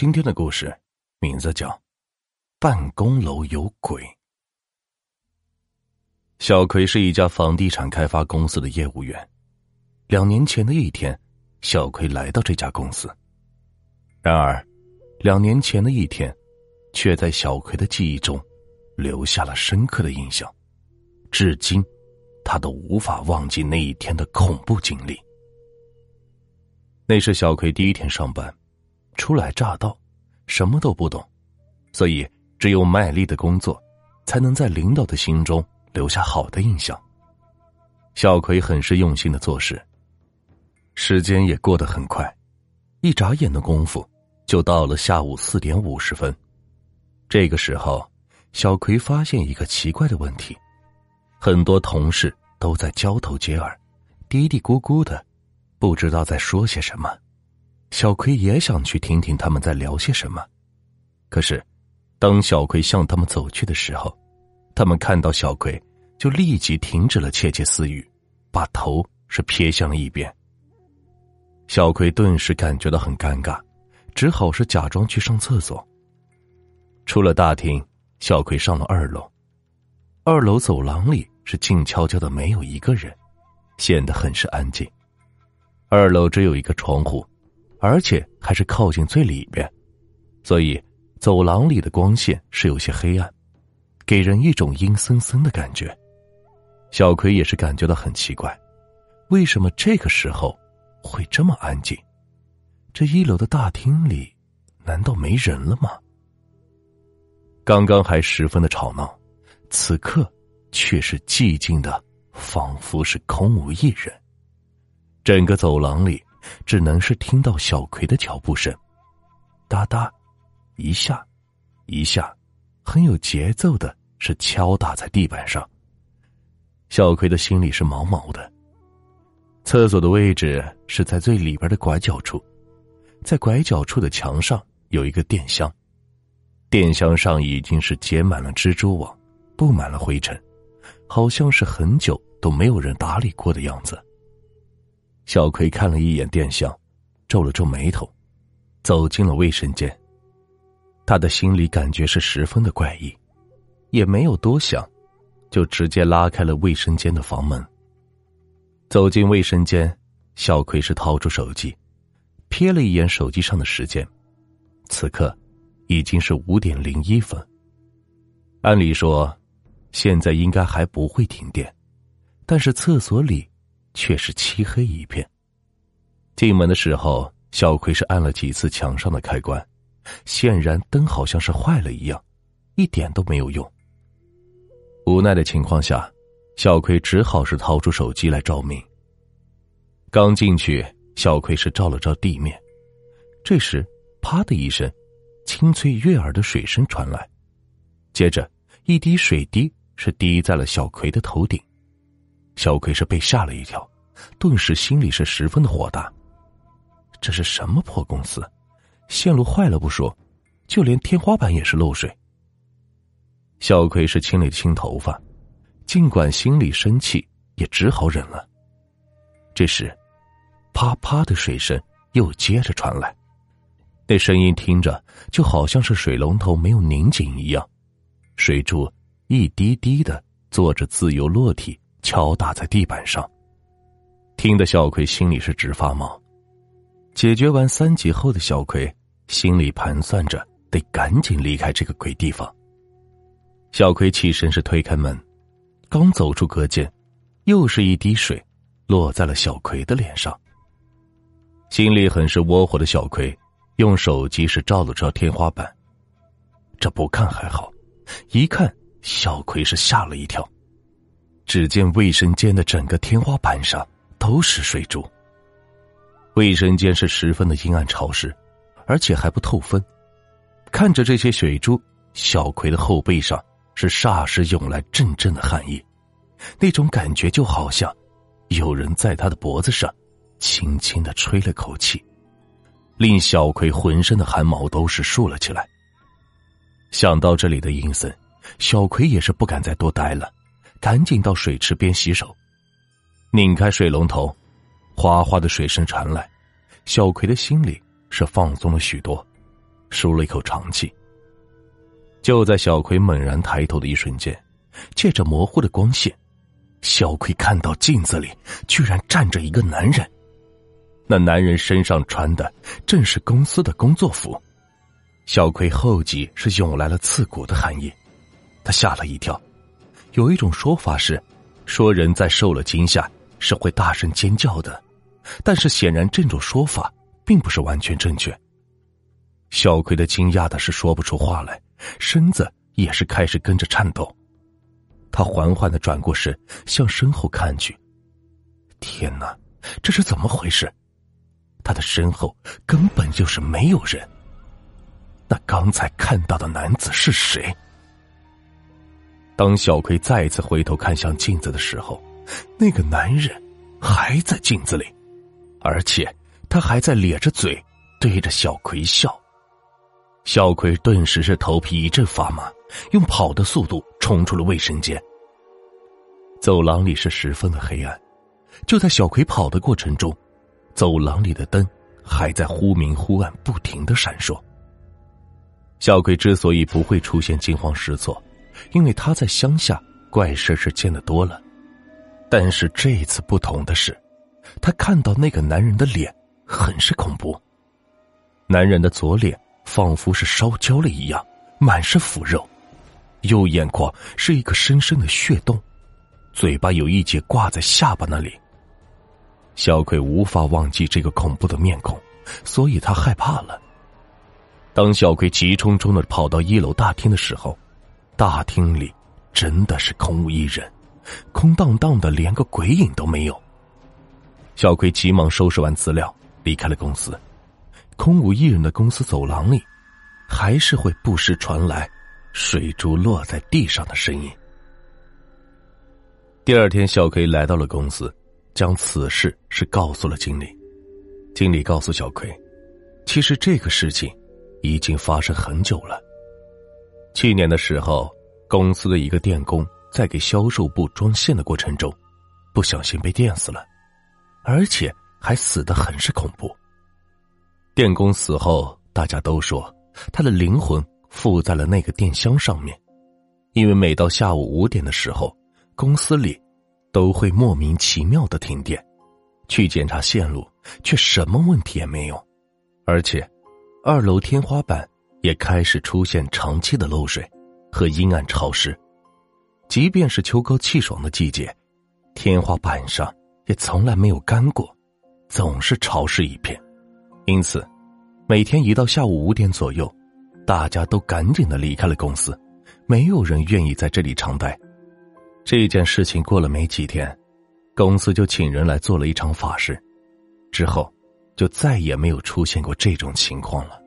今天的故事名字叫《办公楼有鬼》。小葵是一家房地产开发公司的业务员。两年前的一天，小葵来到这家公司。然而，两年前的一天，却在小葵的记忆中留下了深刻的印象，至今，他都无法忘记那一天的恐怖经历。那是小葵第一天上班。初来乍到，什么都不懂，所以只有卖力的工作，才能在领导的心中留下好的印象。小葵很是用心的做事，时间也过得很快，一眨眼的功夫就到了下午四点五十分。这个时候，小葵发现一个奇怪的问题：很多同事都在交头接耳，嘀嘀咕咕的，不知道在说些什么。小葵也想去听听他们在聊些什么，可是，当小葵向他们走去的时候，他们看到小葵，就立即停止了窃窃私语，把头是撇向了一边。小葵顿时感觉到很尴尬，只好是假装去上厕所。出了大厅，小葵上了二楼，二楼走廊里是静悄悄的，没有一个人，显得很是安静。二楼只有一个窗户。而且还是靠近最里边，所以走廊里的光线是有些黑暗，给人一种阴森森的感觉。小葵也是感觉到很奇怪，为什么这个时候会这么安静？这一楼的大厅里难道没人了吗？刚刚还十分的吵闹，此刻却是寂静的，仿佛是空无一人。整个走廊里。只能是听到小葵的脚步声，哒哒，一下，一下，很有节奏的，是敲打在地板上。小葵的心里是毛毛的。厕所的位置是在最里边的拐角处，在拐角处的墙上有一个电箱，电箱上已经是结满了蜘蛛网，布满了灰尘，好像是很久都没有人打理过的样子。小葵看了一眼电箱，皱了皱眉头，走进了卫生间。他的心里感觉是十分的怪异，也没有多想，就直接拉开了卫生间的房门。走进卫生间，小葵是掏出手机，瞥了一眼手机上的时间，此刻已经是五点零一分。按理说，现在应该还不会停电，但是厕所里。却是漆黑一片。进门的时候，小葵是按了几次墙上的开关，显然灯好像是坏了一样，一点都没有用。无奈的情况下，小葵只好是掏出手机来照明。刚进去，小葵是照了照地面，这时，啪的一声，清脆悦耳的水声传来，接着一滴水滴是滴在了小葵的头顶。小葵是被吓了一跳，顿时心里是十分的火大。这是什么破公司？线路坏了不说，就连天花板也是漏水。小葵是清理清头发，尽管心里生气，也只好忍了。这时，啪啪的水声又接着传来，那声音听着就好像是水龙头没有拧紧一样，水柱一滴滴的做着自由落体。敲打在地板上，听得小葵心里是直发毛。解决完三级后的小葵心里盘算着，得赶紧离开这个鬼地方。小葵起身是推开门，刚走出隔间，又是一滴水落在了小葵的脸上。心里很是窝火的小葵，用手机是照了照天花板。这不看还好，一看小葵是吓了一跳。只见卫生间的整个天花板上都是水珠。卫生间是十分的阴暗潮湿，而且还不透风。看着这些水珠，小葵的后背上是霎时涌来阵阵的汗意，那种感觉就好像有人在他的脖子上轻轻的吹了口气，令小葵浑身的汗毛都是竖了起来。想到这里的阴森，小葵也是不敢再多待了。赶紧到水池边洗手，拧开水龙头，哗哗的水声传来，小葵的心里是放松了许多。舒了一口长气。就在小葵猛然抬头的一瞬间，借着模糊的光线，小葵看到镜子里居然站着一个男人。那男人身上穿的正是公司的工作服，小葵后脊是涌来了刺骨的寒意，他吓了一跳。有一种说法是，说人在受了惊吓是会大声尖叫的，但是显然这种说法并不是完全正确。小葵的惊讶的是说不出话来，身子也是开始跟着颤抖。他缓缓的转过身，向身后看去。天哪，这是怎么回事？他的身后根本就是没有人。那刚才看到的男子是谁？当小葵再次回头看向镜子的时候，那个男人还在镜子里，而且他还在咧着嘴对着小葵笑。小葵顿时是头皮一阵发麻，用跑的速度冲出了卫生间。走廊里是十分的黑暗，就在小葵跑的过程中。走廊里的灯还在忽明忽暗，不停的闪烁。小葵之所以不会出现惊慌失措，因为他在乡下怪事是见得多了。但是这一次不同的是，他看到那个男人的脸很是恐怖。男人的左脸仿佛是烧焦了一样，满是腐肉；右眼眶是一个深深的血洞，嘴巴有一节挂在下巴那里。小葵无法忘记这个恐怖的面孔，所以他害怕了。当小葵急冲冲的跑到一楼大厅的时候，大厅里真的是空无一人，空荡荡的，连个鬼影都没有。小葵急忙收拾完资料，离开了公司。空无一人的公司走廊里，还是会不时传来水珠落在地上的声音。第二天，小葵来到了公司。将此事是告诉了经理，经理告诉小葵，其实这个事情已经发生很久了。去年的时候，公司的一个电工在给销售部装线的过程中，不小心被电死了，而且还死得很是恐怖。电工死后，大家都说他的灵魂附在了那个电箱上面，因为每到下午五点的时候，公司里。都会莫名其妙的停电，去检查线路，却什么问题也没有，而且，二楼天花板也开始出现长期的漏水和阴暗潮湿，即便是秋高气爽的季节，天花板上也从来没有干过，总是潮湿一片。因此，每天一到下午五点左右，大家都赶紧的离开了公司，没有人愿意在这里长待。这件事情过了没几天，公司就请人来做了一场法事，之后，就再也没有出现过这种情况了。